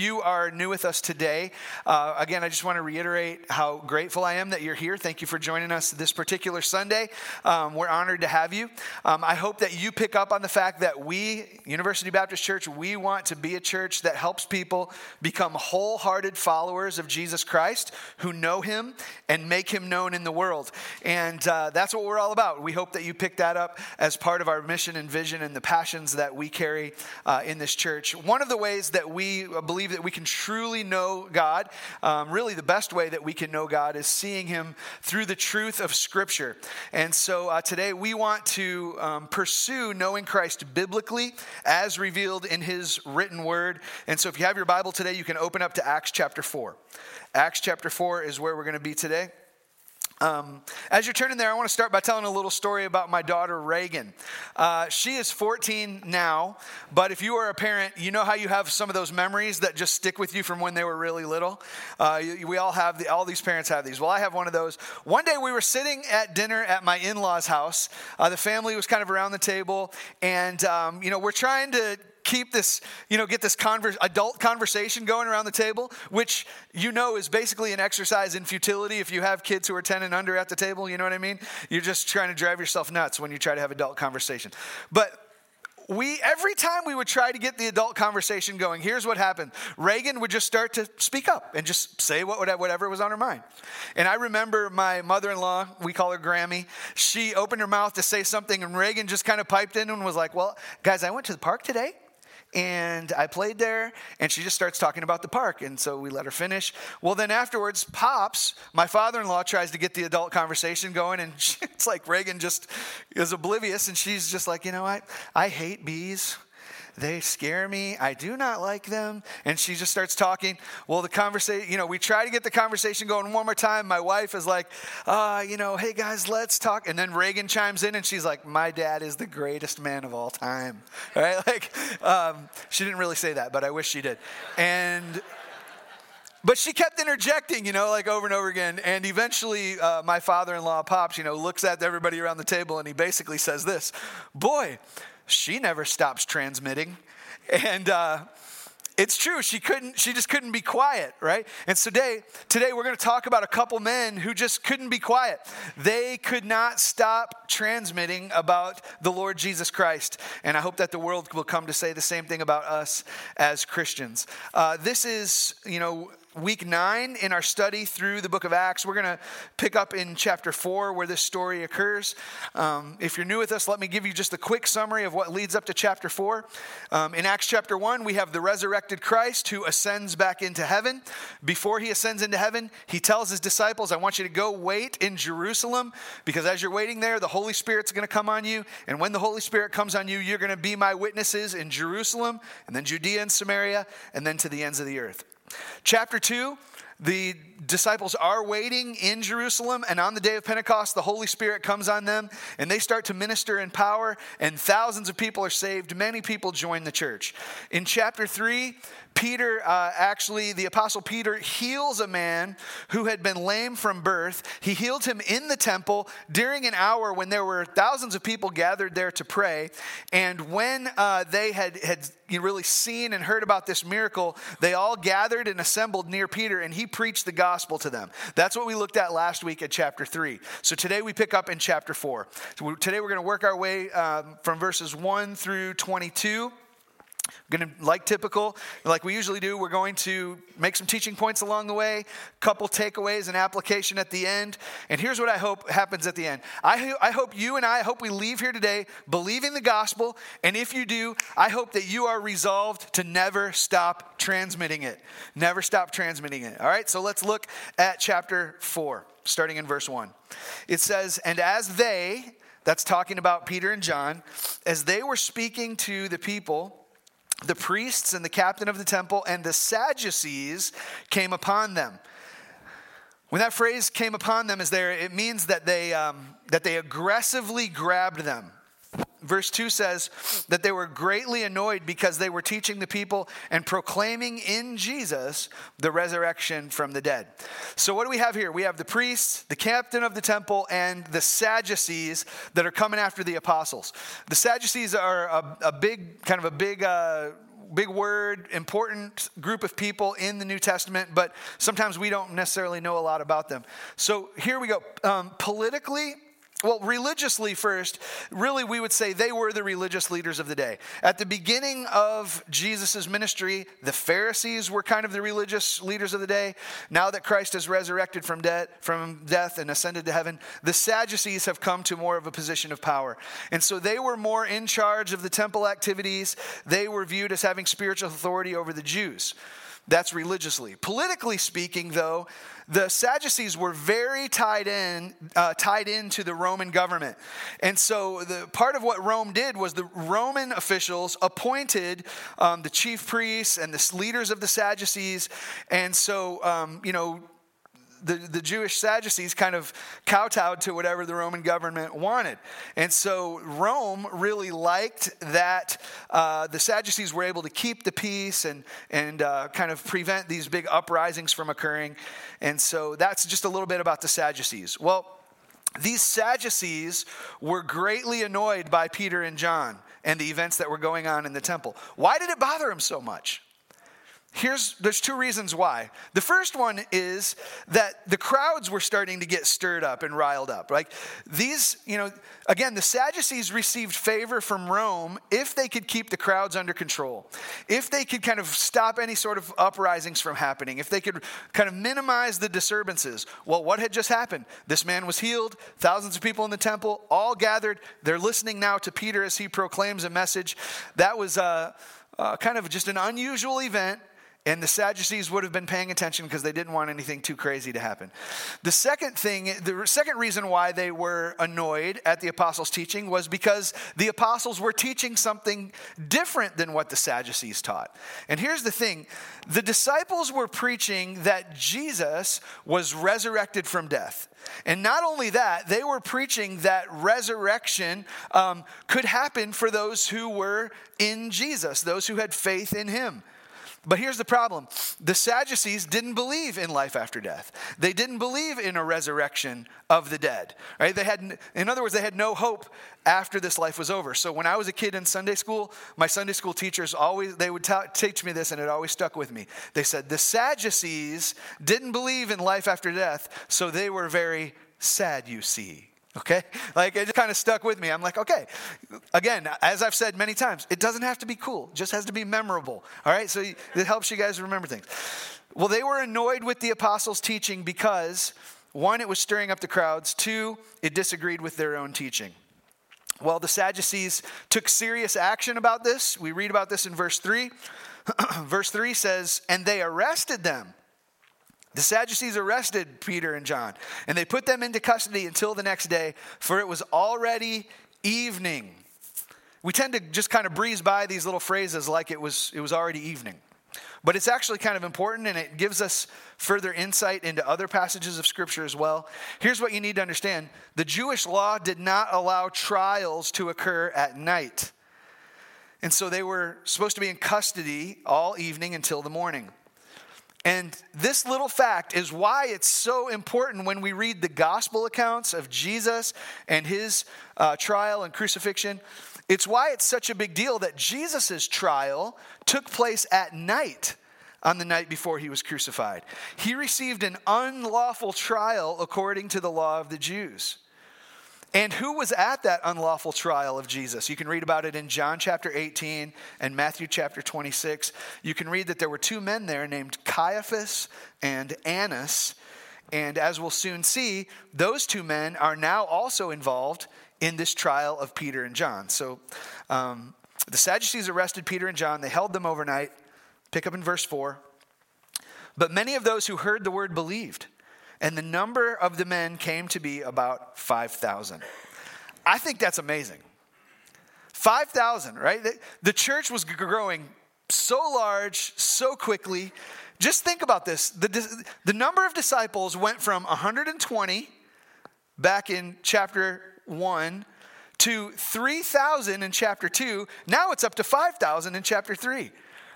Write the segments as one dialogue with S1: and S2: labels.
S1: you are new with us today, uh, again, I just want to reiterate how grateful I am that you're here. Thank you for joining us this particular Sunday. Um, we're honored to have you. Um, I hope that you pick up on the fact that we, University Baptist Church, we want to be a church that helps people become wholehearted followers of Jesus Christ who know him and make him known in the world. And uh, that's what we're all about. We hope that you pick that up as part of our mission and vision and the passions that we carry uh, in this church. One of the ways that we believe that we can truly know God, um, really the best way that we can know God is seeing Him through the truth of Scripture. And so uh, today we want to um, pursue knowing Christ biblically as revealed in His written word. And so if you have your Bible today, you can open up to Acts chapter 4. Acts chapter 4 is where we're going to be today. Um, as you're turning there, I want to start by telling a little story about my daughter, Reagan. Uh, she is 14 now, but if you are a parent, you know how you have some of those memories that just stick with you from when they were really little? Uh, we all have, the, all these parents have these. Well, I have one of those. One day we were sitting at dinner at my in law's house. Uh, the family was kind of around the table, and, um, you know, we're trying to keep this, you know, get this converse, adult conversation going around the table, which you know is basically an exercise in futility if you have kids who are 10 and under at the table, you know what I mean? You're just trying to drive yourself nuts when you try to have adult conversation. But we every time we would try to get the adult conversation going here's what happened reagan would just start to speak up and just say what, whatever was on her mind and i remember my mother-in-law we call her grammy she opened her mouth to say something and reagan just kind of piped in and was like well guys i went to the park today and I played there, and she just starts talking about the park. And so we let her finish. Well, then afterwards, Pops, my father in law, tries to get the adult conversation going, and she, it's like Reagan just is oblivious, and she's just like, you know what? I hate bees. They scare me. I do not like them. And she just starts talking. Well, the conversation, you know, we try to get the conversation going one more time. My wife is like, uh, you know, hey guys, let's talk. And then Reagan chimes in and she's like, my dad is the greatest man of all time. Right? Like, um, she didn't really say that, but I wish she did. And, but she kept interjecting, you know, like over and over again. And eventually, uh, my father in law, Pops, you know, looks at everybody around the table and he basically says this Boy, she never stops transmitting. And uh, it's true, she couldn't, she just couldn't be quiet, right? And today, today we're going to talk about a couple men who just couldn't be quiet. They could not stop transmitting about the Lord Jesus Christ. And I hope that the world will come to say the same thing about us as Christians. Uh, this is, you know, week nine in our study through the book of Acts. We're going to pick up in chapter four where this story occurs. Um, if you're new with us, let me give you just a quick summary of what leads up to chapter four. Um, in Acts chapter one, we have the resurrected Christ who ascends back into heaven. Before he ascends into heaven, he tells his disciples, I want you to go wait in Jerusalem because as you're waiting there, the Holy Spirit's going to come on you. And when the Holy Spirit comes on you, you're going to be my witnesses in Jerusalem and then Judea and Samaria and then to the ends of the earth. Chapter 2, the disciples are waiting in Jerusalem, and on the day of Pentecost, the Holy Spirit comes on them, and they start to minister in power, and thousands of people are saved. Many people join the church. In chapter 3, Peter, uh, actually, the apostle Peter heals a man who had been lame from birth. He healed him in the temple during an hour when there were thousands of people gathered there to pray. And when uh, they had, had really seen and heard about this miracle, they all gathered and assembled near Peter, and he preached the gospel to them. That's what we looked at last week at chapter 3. So today we pick up in chapter 4. So today we're going to work our way um, from verses 1 through 22. Going to, like typical, like we usually do, we're going to make some teaching points along the way, couple takeaways and application at the end. And here's what I hope happens at the end. I, I hope you and I, I hope we leave here today believing the gospel. And if you do, I hope that you are resolved to never stop transmitting it. Never stop transmitting it. All right, so let's look at chapter 4, starting in verse 1. It says, And as they, that's talking about Peter and John, as they were speaking to the people, the priests and the captain of the temple and the Sadducees came upon them. When that phrase came upon them is there, it means that they, um, that they aggressively grabbed them. Verse 2 says that they were greatly annoyed because they were teaching the people and proclaiming in Jesus the resurrection from the dead. So, what do we have here? We have the priests, the captain of the temple, and the Sadducees that are coming after the apostles. The Sadducees are a, a big, kind of a big, uh, big word, important group of people in the New Testament, but sometimes we don't necessarily know a lot about them. So here we go. Um, politically, well, religiously first, really we would say they were the religious leaders of the day. At the beginning of Jesus' ministry, the Pharisees were kind of the religious leaders of the day. Now that Christ has resurrected from, de- from death and ascended to heaven, the Sadducees have come to more of a position of power. And so they were more in charge of the temple activities. They were viewed as having spiritual authority over the Jews. That's religiously. Politically speaking, though, the Sadducees were very tied in, uh, tied into the Roman government, and so the part of what Rome did was the Roman officials appointed um, the chief priests and the leaders of the Sadducees, and so um, you know the, the Jewish Sadducees kind of kowtowed to whatever the Roman government wanted. And so Rome really liked that uh, the Sadducees were able to keep the peace and, and uh, kind of prevent these big uprisings from occurring. And so that's just a little bit about the Sadducees. Well, these Sadducees were greatly annoyed by Peter and John and the events that were going on in the temple. Why did it bother them so much? Here's there's two reasons why. The first one is that the crowds were starting to get stirred up and riled up. Like these, you know, again, the Sadducees received favor from Rome if they could keep the crowds under control. If they could kind of stop any sort of uprisings from happening, if they could kind of minimize the disturbances. Well, what had just happened? This man was healed, thousands of people in the temple all gathered. They're listening now to Peter as he proclaims a message. That was uh, uh, kind of just an unusual event and the Sadducees would have been paying attention because they didn't want anything too crazy to happen. The second thing, the second reason why they were annoyed at the apostles' teaching was because the apostles were teaching something different than what the Sadducees taught. And here's the thing the disciples were preaching that Jesus was resurrected from death. And not only that, they were preaching that resurrection um, could happen for those who were in Jesus, those who had faith in him. But here's the problem the Sadducees didn't believe in life after death. They didn't believe in a resurrection of the dead. Right? They had, in other words, they had no hope after this life was over. So when I was a kid in Sunday school, my Sunday school teachers always they would teach me this, and it always stuck with me. They said the Sadducees didn't believe in life after death, so they were very sad. You see. Okay? Like it just kind of stuck with me. I'm like, okay. Again, as I've said many times, it doesn't have to be cool, it just has to be memorable. All right? So it helps you guys remember things. Well, they were annoyed with the apostles' teaching because one, it was stirring up the crowds, two, it disagreed with their own teaching. Well, the Sadducees took serious action about this. We read about this in verse 3. verse 3 says, And they arrested them the Sadducees arrested Peter and John, and they put them into custody until the next day, for it was already evening. We tend to just kind of breeze by these little phrases like it was, it was already evening. But it's actually kind of important and it gives us further insight into other passages of Scripture as well. Here's what you need to understand the Jewish law did not allow trials to occur at night. And so they were supposed to be in custody all evening until the morning. And this little fact is why it's so important when we read the gospel accounts of Jesus and his uh, trial and crucifixion. It's why it's such a big deal that Jesus' trial took place at night on the night before he was crucified. He received an unlawful trial according to the law of the Jews. And who was at that unlawful trial of Jesus? You can read about it in John chapter 18 and Matthew chapter 26. You can read that there were two men there named Caiaphas and Annas. And as we'll soon see, those two men are now also involved in this trial of Peter and John. So um, the Sadducees arrested Peter and John, they held them overnight. Pick up in verse 4. But many of those who heard the word believed and the number of the men came to be about 5,000. I think that's amazing. 5,000, right? The church was growing so large, so quickly. Just think about this. The, the number of disciples went from 120 back in chapter 1 to 3,000 in chapter 2. Now it's up to 5,000 in chapter 3.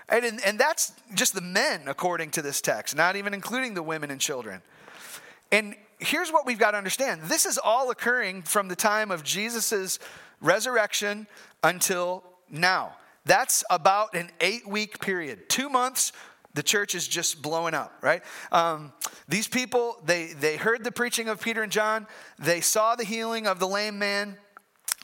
S1: And, and that's just the men, according to this text, not even including the women and children. And here's what we've got to understand this is all occurring from the time of Jesus' resurrection until now. That's about an eight week period. Two months, the church is just blowing up, right? Um, these people, they, they heard the preaching of Peter and John, they saw the healing of the lame man,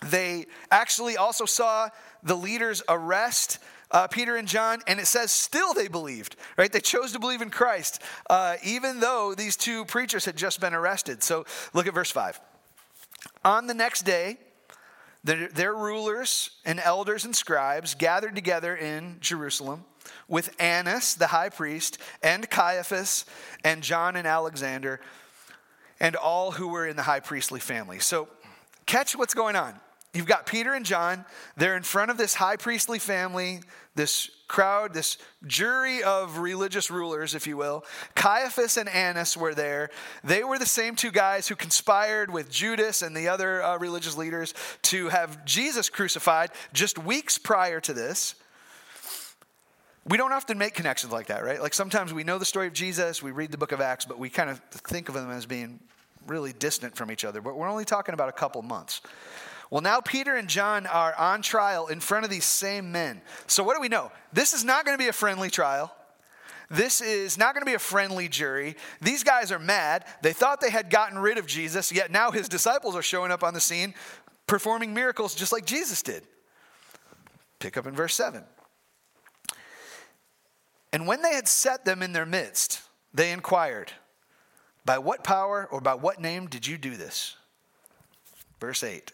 S1: they actually also saw the leaders arrest uh, Peter and John, and it says still they believed, right? They chose to believe in Christ, uh, even though these two preachers had just been arrested. So look at verse 5. On the next day, their rulers and elders and scribes gathered together in Jerusalem with Annas, the high priest, and Caiaphas, and John and Alexander, and all who were in the high priestly family. So, catch what's going on. You've got Peter and John. They're in front of this high priestly family, this crowd, this jury of religious rulers, if you will. Caiaphas and Annas were there. They were the same two guys who conspired with Judas and the other uh, religious leaders to have Jesus crucified just weeks prior to this. We don't often make connections like that, right? Like sometimes we know the story of Jesus, we read the book of Acts, but we kind of think of them as being really distant from each other. But we're only talking about a couple months. Well, now Peter and John are on trial in front of these same men. So, what do we know? This is not going to be a friendly trial. This is not going to be a friendly jury. These guys are mad. They thought they had gotten rid of Jesus, yet now his disciples are showing up on the scene performing miracles just like Jesus did. Pick up in verse 7. And when they had set them in their midst, they inquired, By what power or by what name did you do this? Verse 8.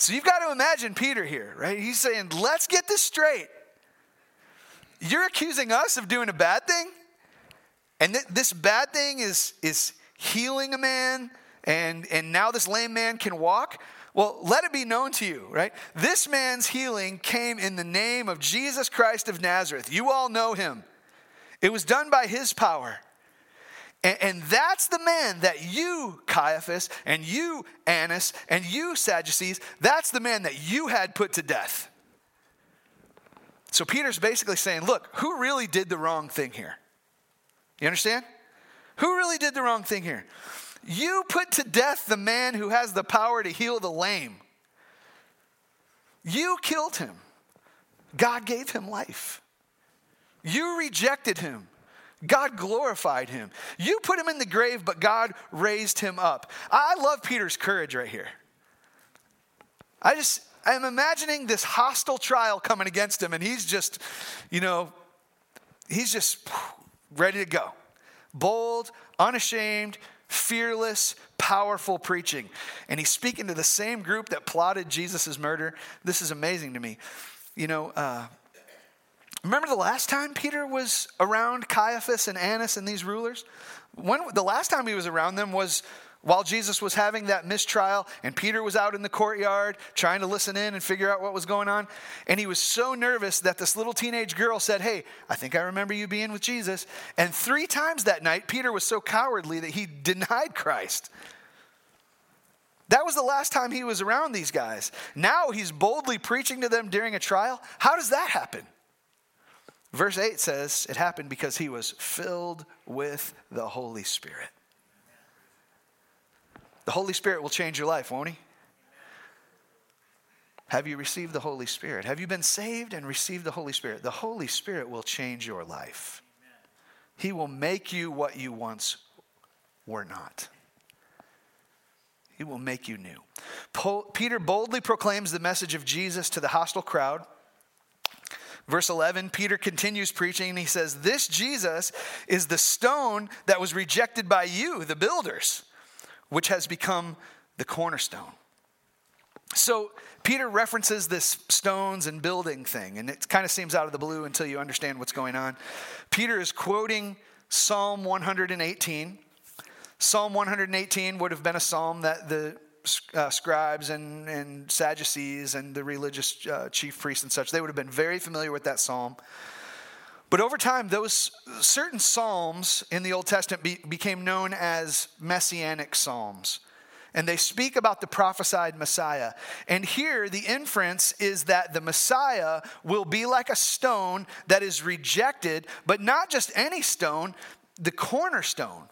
S1: So you've got to imagine Peter here, right? He's saying, let's get this straight. You're accusing us of doing a bad thing? And th- this bad thing is, is healing a man, and, and now this lame man can walk? Well, let it be known to you, right? This man's healing came in the name of Jesus Christ of Nazareth. You all know him. It was done by his power. And, that's the man that you, Caiaphas, and you, Annas, and you, Sadducees, that's the man that you had put to death. So Peter's basically saying, look, who really did the wrong thing here? You understand? Who really did the wrong thing here? You put to death the man who has the power to heal the lame. You killed him. God gave him life. You rejected him. God glorified him. You put him in the grave, but God raised him up. I love Peter's courage right here. I just, I'm imagining this hostile trial coming against him, and he's just, you know, he's just ready to go. Bold, unashamed, fearless, powerful preaching. And he's speaking to the same group that plotted Jesus' murder. This is amazing to me. You know, uh, Remember the last time Peter was around Caiaphas and Annas and these rulers? When, the last time he was around them was while Jesus was having that mistrial, and Peter was out in the courtyard trying to listen in and figure out what was going on. And he was so nervous that this little teenage girl said, Hey, I think I remember you being with Jesus. And three times that night, Peter was so cowardly that he denied Christ. That was the last time he was around these guys. Now he's boldly preaching to them during a trial. How does that happen? Verse 8 says it happened because he was filled with the Holy Spirit. The Holy Spirit will change your life, won't he? Have you received the Holy Spirit? Have you been saved and received the Holy Spirit? The Holy Spirit will change your life. He will make you what you once were not. He will make you new. Peter boldly proclaims the message of Jesus to the hostile crowd. Verse 11, Peter continues preaching and he says, This Jesus is the stone that was rejected by you, the builders, which has become the cornerstone. So Peter references this stones and building thing, and it kind of seems out of the blue until you understand what's going on. Peter is quoting Psalm 118. Psalm 118 would have been a psalm that the uh, scribes and, and Sadducees and the religious uh, chief priests and such. They would have been very familiar with that psalm. But over time, those certain psalms in the Old Testament be, became known as messianic psalms. And they speak about the prophesied Messiah. And here, the inference is that the Messiah will be like a stone that is rejected, but not just any stone, the cornerstone.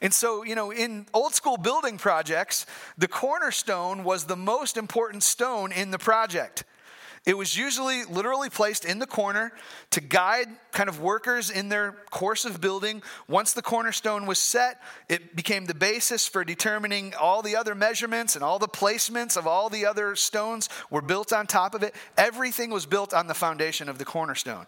S1: And so, you know, in old school building projects, the cornerstone was the most important stone in the project. It was usually literally placed in the corner to guide kind of workers in their course of building. Once the cornerstone was set, it became the basis for determining all the other measurements and all the placements of all the other stones were built on top of it. Everything was built on the foundation of the cornerstone.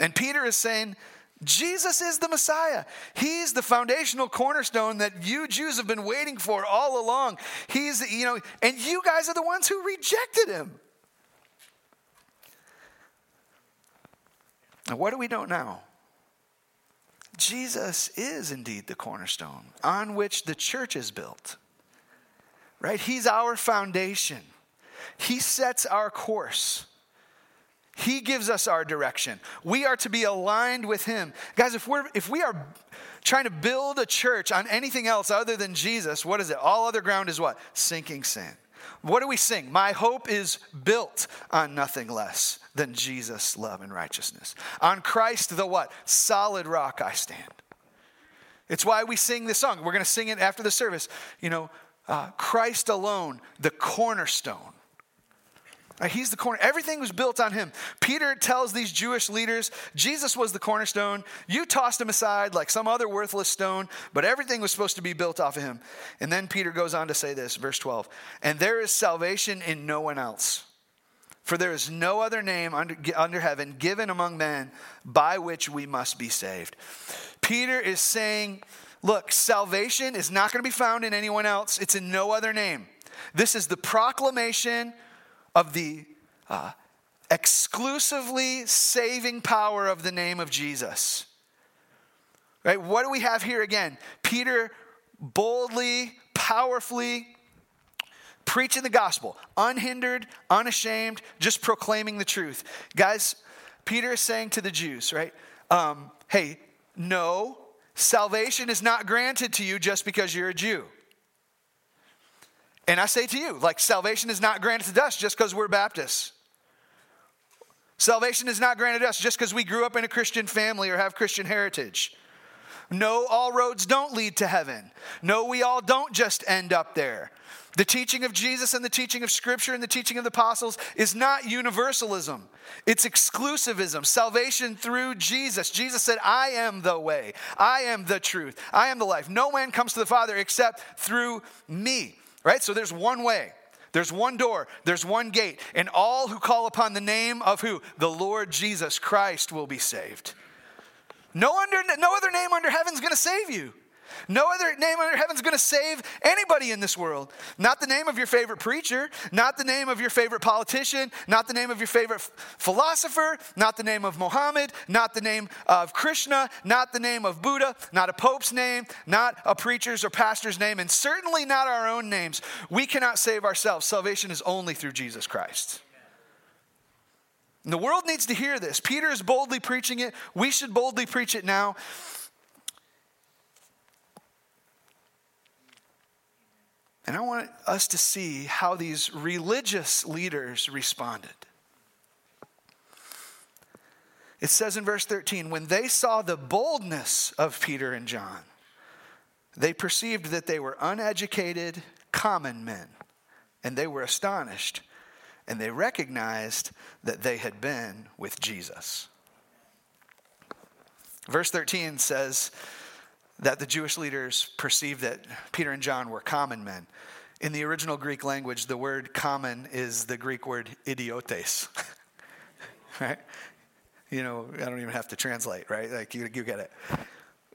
S1: And Peter is saying, Jesus is the Messiah. He's the foundational cornerstone that you Jews have been waiting for all along. He's, you know, and you guys are the ones who rejected him. Now, what do we know now? Jesus is indeed the cornerstone on which the church is built. Right? He's our foundation. He sets our course. He gives us our direction. We are to be aligned with him. Guys, if we're if we are trying to build a church on anything else other than Jesus, what is it? All other ground is what? Sinking sand. What do we sing? My hope is built on nothing less than Jesus' love and righteousness. On Christ, the what? Solid rock I stand. It's why we sing this song. We're going to sing it after the service. You know, uh, Christ alone, the cornerstone. Uh, he's the corner. Everything was built on him. Peter tells these Jewish leaders Jesus was the cornerstone. You tossed him aside like some other worthless stone, but everything was supposed to be built off of him. And then Peter goes on to say this, verse 12 And there is salvation in no one else. For there is no other name under, under heaven given among men by which we must be saved. Peter is saying, Look, salvation is not going to be found in anyone else, it's in no other name. This is the proclamation of the uh, exclusively saving power of the name of Jesus. Right? What do we have here again? Peter boldly, powerfully preaching the gospel, unhindered, unashamed, just proclaiming the truth. Guys, Peter is saying to the Jews, right? Um, hey, no, salvation is not granted to you just because you're a Jew. And I say to you, like, salvation is not granted to us just because we're Baptists. Salvation is not granted to us just because we grew up in a Christian family or have Christian heritage. No, all roads don't lead to heaven. No, we all don't just end up there. The teaching of Jesus and the teaching of Scripture and the teaching of the apostles is not universalism, it's exclusivism. Salvation through Jesus. Jesus said, I am the way, I am the truth, I am the life. No man comes to the Father except through me. Right? So there's one way. There's one door, there's one gate, and all who call upon the name of who? The Lord Jesus Christ will be saved. No, under, no other name under heaven is going to save you. No other name under heaven is going to save anybody in this world. Not the name of your favorite preacher, not the name of your favorite politician, not the name of your favorite philosopher, not the name of Mohammed, not the name of Krishna, not the name of Buddha, not a pope's name, not a preacher's or pastor's name, and certainly not our own names. We cannot save ourselves. Salvation is only through Jesus Christ. And the world needs to hear this. Peter is boldly preaching it. We should boldly preach it now. And I want us to see how these religious leaders responded. It says in verse 13 when they saw the boldness of Peter and John, they perceived that they were uneducated, common men, and they were astonished, and they recognized that they had been with Jesus. Verse 13 says, that the Jewish leaders perceived that Peter and John were common men. In the original Greek language, the word common is the Greek word idiotes. right? You know, I don't even have to translate, right? Like you, you get it.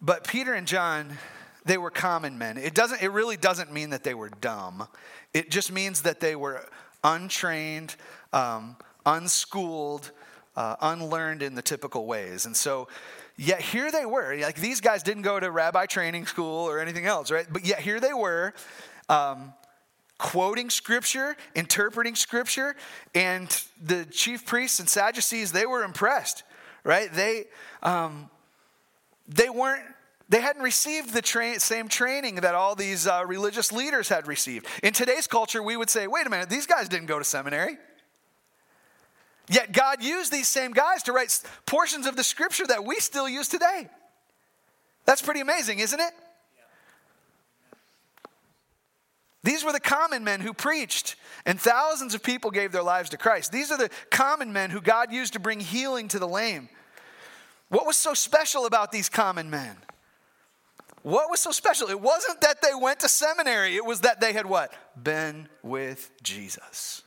S1: But Peter and John, they were common men. It doesn't it really doesn't mean that they were dumb. It just means that they were untrained, um, unschooled, uh, unlearned in the typical ways. And so Yet here they were. Like these guys didn't go to rabbi training school or anything else, right? But yet here they were, um, quoting scripture, interpreting scripture, and the chief priests and Sadducees, they were impressed, right? They, um, they weren't they hadn't received the tra- same training that all these uh, religious leaders had received. In today's culture, we would say, wait a minute, these guys didn't go to seminary. Yet God used these same guys to write portions of the scripture that we still use today. That's pretty amazing, isn't it? These were the common men who preached, and thousands of people gave their lives to Christ. These are the common men who God used to bring healing to the lame. What was so special about these common men? What was so special? It wasn't that they went to seminary, it was that they had what? Been with Jesus.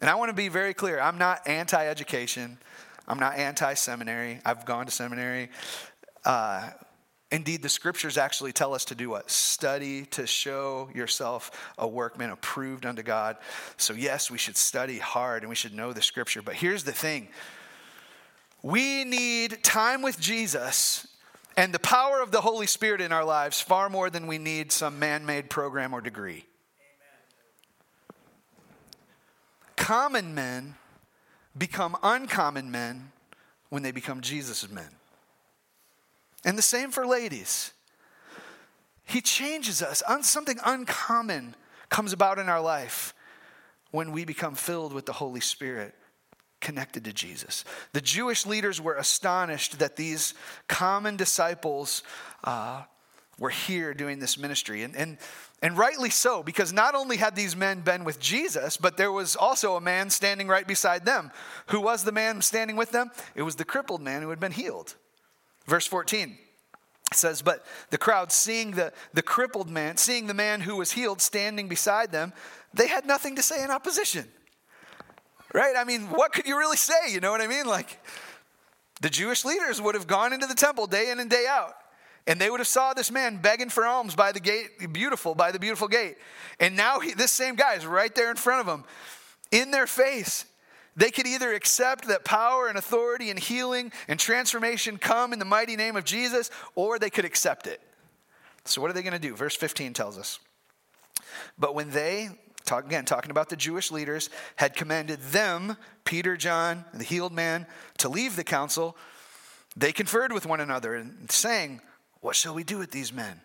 S1: And I want to be very clear I'm not anti education, I'm not anti seminary. I've gone to seminary. Uh, indeed, the scriptures actually tell us to do what? Study to show yourself a workman approved unto God. So, yes, we should study hard and we should know the scripture. But here's the thing we need time with Jesus and the power of the Holy Spirit in our lives far more than we need some man made program or degree. Common men become uncommon men when they become Jesus' men. And the same for ladies. He changes us. Something uncommon comes about in our life when we become filled with the Holy Spirit connected to Jesus. The Jewish leaders were astonished that these common disciples uh, were here doing this ministry. And, and, and rightly so, because not only had these men been with Jesus, but there was also a man standing right beside them. Who was the man standing with them? It was the crippled man who had been healed. Verse 14 says, But the crowd, seeing the, the crippled man, seeing the man who was healed standing beside them, they had nothing to say in opposition. Right? I mean, what could you really say? You know what I mean? Like, the Jewish leaders would have gone into the temple day in and day out. And they would have saw this man begging for alms by the gate, beautiful, by the beautiful gate. And now he, this same guy is right there in front of them, in their face. They could either accept that power and authority and healing and transformation come in the mighty name of Jesus, or they could accept it. So, what are they going to do? Verse 15 tells us. But when they, talk, again, talking about the Jewish leaders, had commanded them, Peter, John, the healed man, to leave the council, they conferred with one another and saying, What shall we do with these men?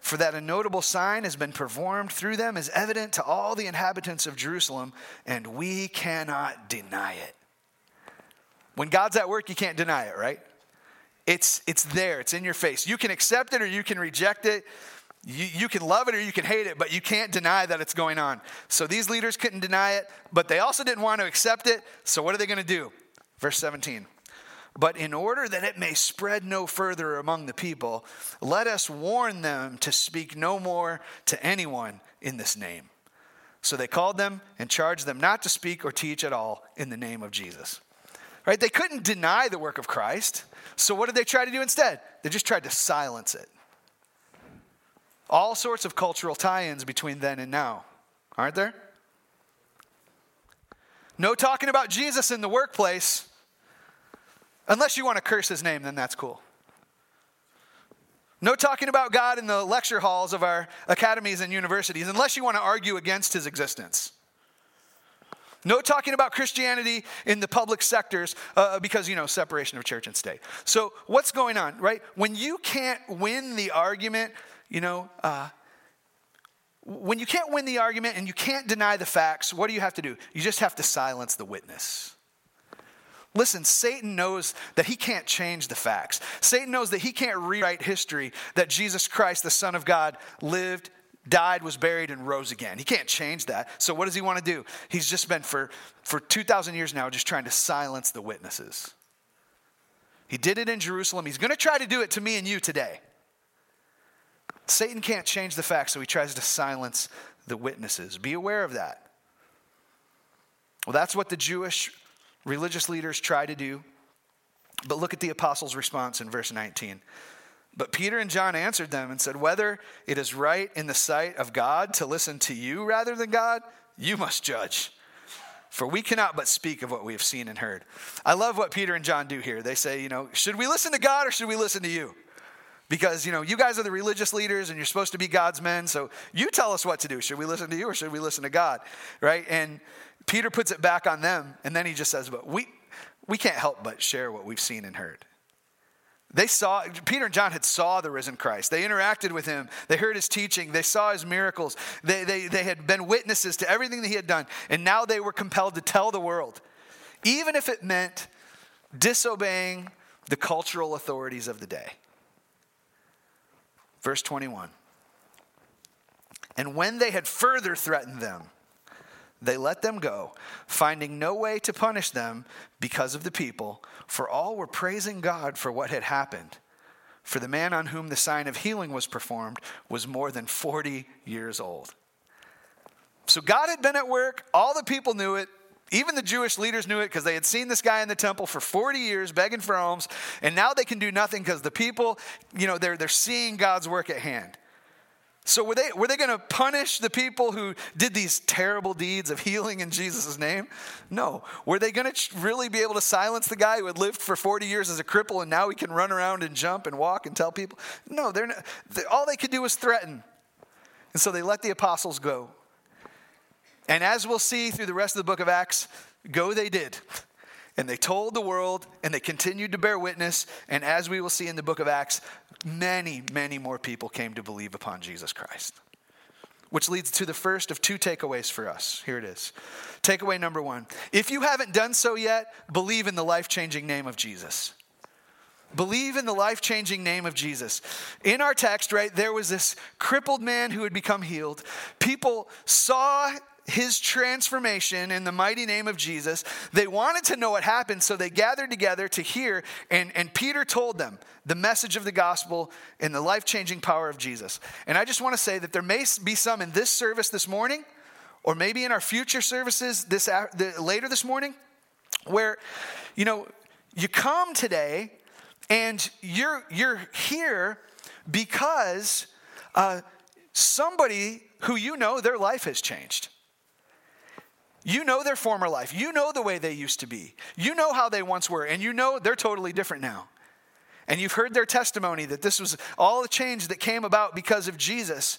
S1: For that a notable sign has been performed through them is evident to all the inhabitants of Jerusalem, and we cannot deny it. When God's at work, you can't deny it, right? It's, it's there, it's in your face. You can accept it or you can reject it. You, you can love it or you can hate it, but you can't deny that it's going on. So these leaders couldn't deny it, but they also didn't want to accept it. So what are they going to do? Verse 17. But in order that it may spread no further among the people, let us warn them to speak no more to anyone in this name. So they called them and charged them not to speak or teach at all in the name of Jesus. Right? They couldn't deny the work of Christ. So what did they try to do instead? They just tried to silence it. All sorts of cultural tie ins between then and now, aren't there? No talking about Jesus in the workplace. Unless you want to curse his name, then that's cool. No talking about God in the lecture halls of our academies and universities, unless you want to argue against his existence. No talking about Christianity in the public sectors uh, because, you know, separation of church and state. So, what's going on, right? When you can't win the argument you know, uh, when you can't win the argument and you can't deny the facts, what do you have to do? You just have to silence the witness. Listen, Satan knows that he can't change the facts. Satan knows that he can't rewrite history that Jesus Christ, the Son of God, lived, died, was buried, and rose again. He can't change that. So, what does he want to do? He's just been for, for 2,000 years now just trying to silence the witnesses. He did it in Jerusalem. He's going to try to do it to me and you today. Satan can't change the facts, so he tries to silence the witnesses. Be aware of that. Well, that's what the Jewish religious leaders try to do. But look at the apostles' response in verse 19. But Peter and John answered them and said, Whether it is right in the sight of God to listen to you rather than God, you must judge. For we cannot but speak of what we have seen and heard. I love what Peter and John do here. They say, you know, should we listen to God or should we listen to you? because, you know, you guys are the religious leaders and you're supposed to be God's men. So you tell us what to do. Should we listen to you or should we listen to God? Right? And Peter puts it back on them. And then he just says, but we, we can't help but share what we've seen and heard. They saw, Peter and John had saw the risen Christ. They interacted with him. They heard his teaching. They saw his miracles. They, they, they had been witnesses to everything that he had done. And now they were compelled to tell the world, even if it meant disobeying the cultural authorities of the day. Verse 21. And when they had further threatened them, they let them go, finding no way to punish them because of the people, for all were praising God for what had happened. For the man on whom the sign of healing was performed was more than 40 years old. So God had been at work, all the people knew it. Even the Jewish leaders knew it because they had seen this guy in the temple for 40 years begging for alms, and now they can do nothing because the people, you know, they're, they're seeing God's work at hand. So were they, were they going to punish the people who did these terrible deeds of healing in Jesus' name? No. Were they going to really be able to silence the guy who had lived for 40 years as a cripple and now he can run around and jump and walk and tell people? No, they're not, they, all they could do was threaten. And so they let the apostles go. And as we'll see through the rest of the book of Acts, go they did. And they told the world and they continued to bear witness. And as we will see in the book of Acts, many, many more people came to believe upon Jesus Christ. Which leads to the first of two takeaways for us. Here it is. Takeaway number one if you haven't done so yet, believe in the life changing name of Jesus. Believe in the life changing name of Jesus. In our text, right, there was this crippled man who had become healed. People saw his transformation in the mighty name of Jesus. They wanted to know what happened, so they gathered together to hear, and, and Peter told them the message of the gospel and the life changing power of Jesus. And I just want to say that there may be some in this service this morning, or maybe in our future services this, the, later this morning, where, you know, you come today and you're, you're here because uh, somebody who you know their life has changed. You know their former life. You know the way they used to be. You know how they once were, and you know they're totally different now. And you've heard their testimony that this was all the change that came about because of Jesus.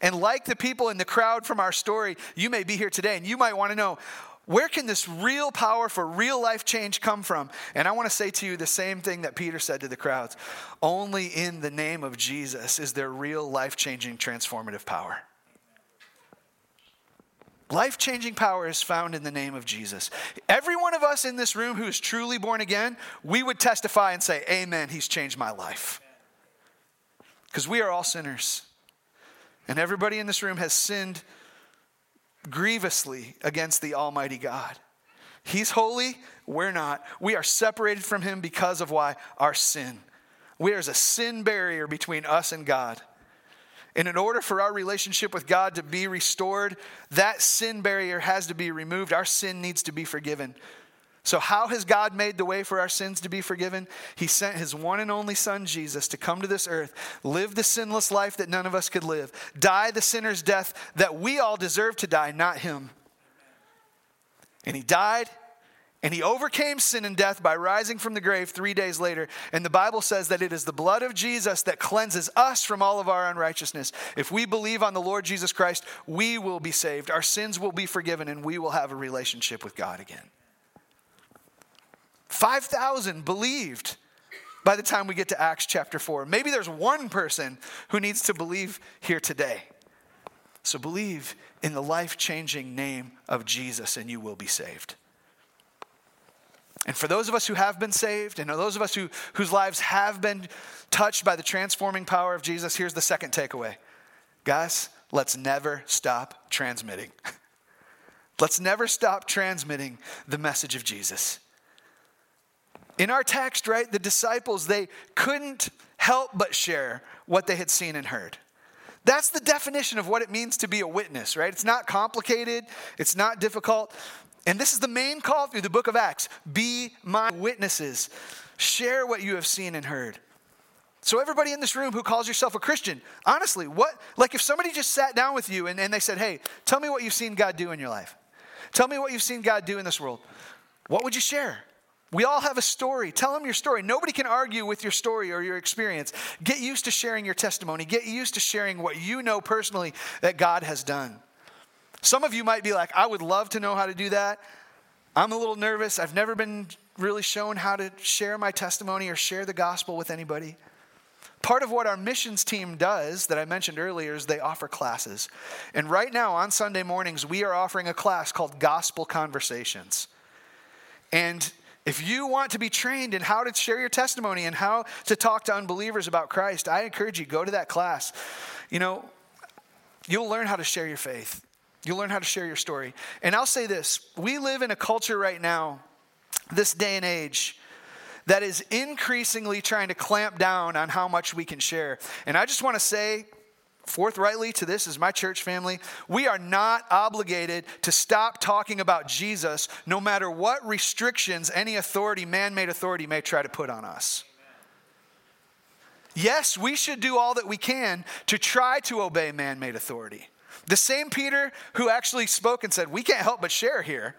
S1: And like the people in the crowd from our story, you may be here today and you might want to know where can this real power for real life change come from? And I want to say to you the same thing that Peter said to the crowds only in the name of Jesus is there real life changing transformative power. Life changing power is found in the name of Jesus. Every one of us in this room who is truly born again, we would testify and say, Amen, he's changed my life. Because we are all sinners. And everybody in this room has sinned grievously against the Almighty God. He's holy, we're not. We are separated from him because of why? Our sin. There's a sin barrier between us and God. And in order for our relationship with God to be restored, that sin barrier has to be removed. Our sin needs to be forgiven. So, how has God made the way for our sins to be forgiven? He sent his one and only Son, Jesus, to come to this earth, live the sinless life that none of us could live, die the sinner's death that we all deserve to die, not him. And he died and he overcame sin and death by rising from the grave three days later. And the Bible says that it is the blood of Jesus that cleanses us from all of our unrighteousness. If we believe on the Lord Jesus Christ, we will be saved. Our sins will be forgiven, and we will have a relationship with God again. 5,000 believed by the time we get to Acts chapter 4. Maybe there's one person who needs to believe here today. So believe in the life changing name of Jesus, and you will be saved. And for those of us who have been saved, and those of us who, whose lives have been touched by the transforming power of Jesus, here's the second takeaway. Guys, let's never stop transmitting. let's never stop transmitting the message of Jesus. In our text, right, the disciples, they couldn't help but share what they had seen and heard. That's the definition of what it means to be a witness, right? It's not complicated, it's not difficult. And this is the main call through the book of Acts be my witnesses. Share what you have seen and heard. So, everybody in this room who calls yourself a Christian, honestly, what, like if somebody just sat down with you and, and they said, hey, tell me what you've seen God do in your life, tell me what you've seen God do in this world, what would you share? We all have a story. Tell them your story. Nobody can argue with your story or your experience. Get used to sharing your testimony. Get used to sharing what you know personally that God has done. Some of you might be like, I would love to know how to do that. I'm a little nervous. I've never been really shown how to share my testimony or share the gospel with anybody. Part of what our missions team does that I mentioned earlier is they offer classes. And right now on Sunday mornings, we are offering a class called Gospel Conversations. And if you want to be trained in how to share your testimony and how to talk to unbelievers about Christ, I encourage you go to that class. You know, you'll learn how to share your faith. You'll learn how to share your story. And I'll say this, we live in a culture right now, this day and age, that is increasingly trying to clamp down on how much we can share. And I just want to say, forthrightly to this as my church family, we are not obligated to stop talking about Jesus no matter what restrictions any authority, man made authority, may try to put on us. Yes, we should do all that we can to try to obey man made authority. The same Peter who actually spoke and said, We can't help but share here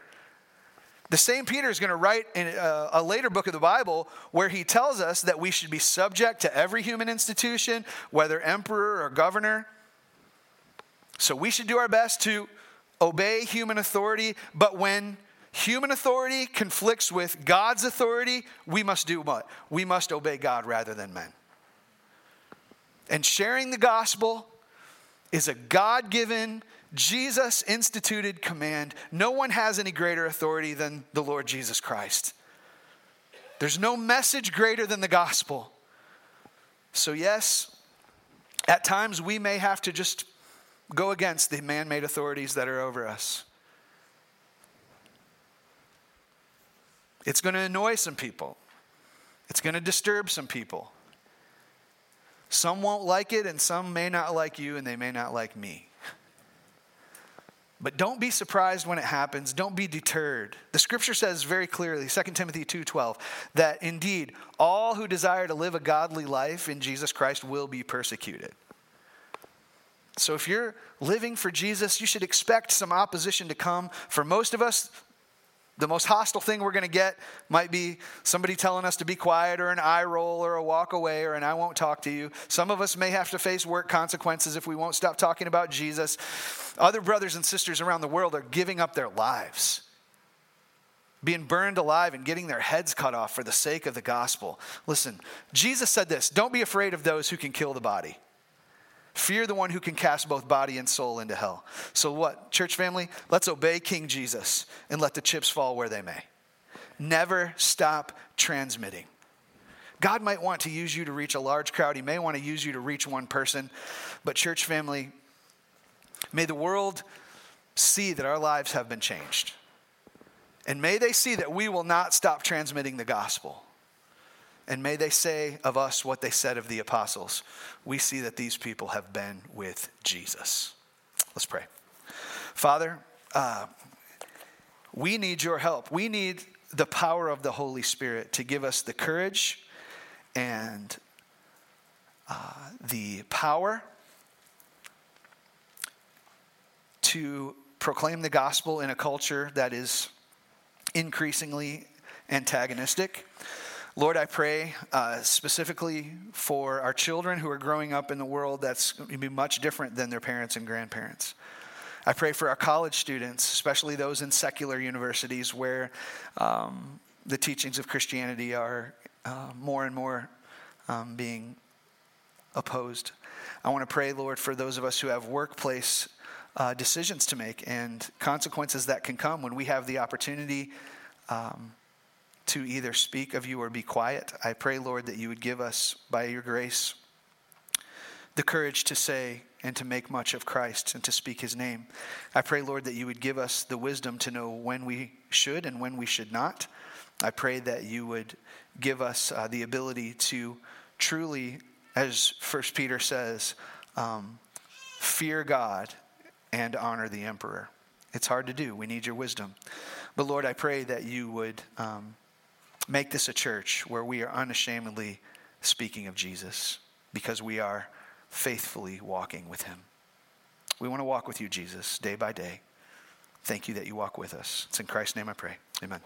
S1: the same Peter is going to write in a, a, later book of the Bible where he tells us that we should be subject to every human institution, whether emperor or governor. So we should do our best to obey human authority, but when human authority conflicts with God's authority, we must do what? We must obey God rather than men. And sharing the gospel is a God given Jesus instituted command. No one has any greater authority than the Lord Jesus Christ. There's no message greater than the gospel. So, yes, at times we may have to just go against the man made authorities that are over us. It's going to annoy some people, it's going to disturb some people. Some won't like it, and some may not like you, and they may not like me. But don't be surprised when it happens. Don't be deterred. The scripture says very clearly, 2 Timothy 2:12, that indeed all who desire to live a godly life in Jesus Christ will be persecuted. So if you're living for Jesus, you should expect some opposition to come. For most of us, the most hostile thing we're going to get might be somebody telling us to be quiet, or an eye roll, or a walk away, or an I won't talk to you. Some of us may have to face work consequences if we won't stop talking about Jesus. Other brothers and sisters around the world are giving up their lives, being burned alive, and getting their heads cut off for the sake of the gospel. Listen, Jesus said this don't be afraid of those who can kill the body. Fear the one who can cast both body and soul into hell. So, what, church family? Let's obey King Jesus and let the chips fall where they may. Never stop transmitting. God might want to use you to reach a large crowd, He may want to use you to reach one person. But, church family, may the world see that our lives have been changed. And may they see that we will not stop transmitting the gospel. And may they say of us what they said of the apostles. We see that these people have been with Jesus. Let's pray. Father, uh, we need your help. We need the power of the Holy Spirit to give us the courage and uh, the power to proclaim the gospel in a culture that is increasingly antagonistic. Lord, I pray uh, specifically for our children who are growing up in the world that's going to be much different than their parents and grandparents. I pray for our college students, especially those in secular universities where um, the teachings of Christianity are uh, more and more um, being opposed. I want to pray, Lord, for those of us who have workplace uh, decisions to make and consequences that can come when we have the opportunity um, to either speak of you or be quiet. I pray, Lord, that you would give us, by your grace, the courage to say and to make much of Christ and to speak his name. I pray, Lord, that you would give us the wisdom to know when we should and when we should not. I pray that you would give us uh, the ability to truly, as First Peter says, um, fear God and honor the emperor. It's hard to do. We need your wisdom. But Lord, I pray that you would um, Make this a church where we are unashamedly speaking of Jesus because we are faithfully walking with him. We want to walk with you, Jesus, day by day. Thank you that you walk with us. It's in Christ's name I pray. Amen.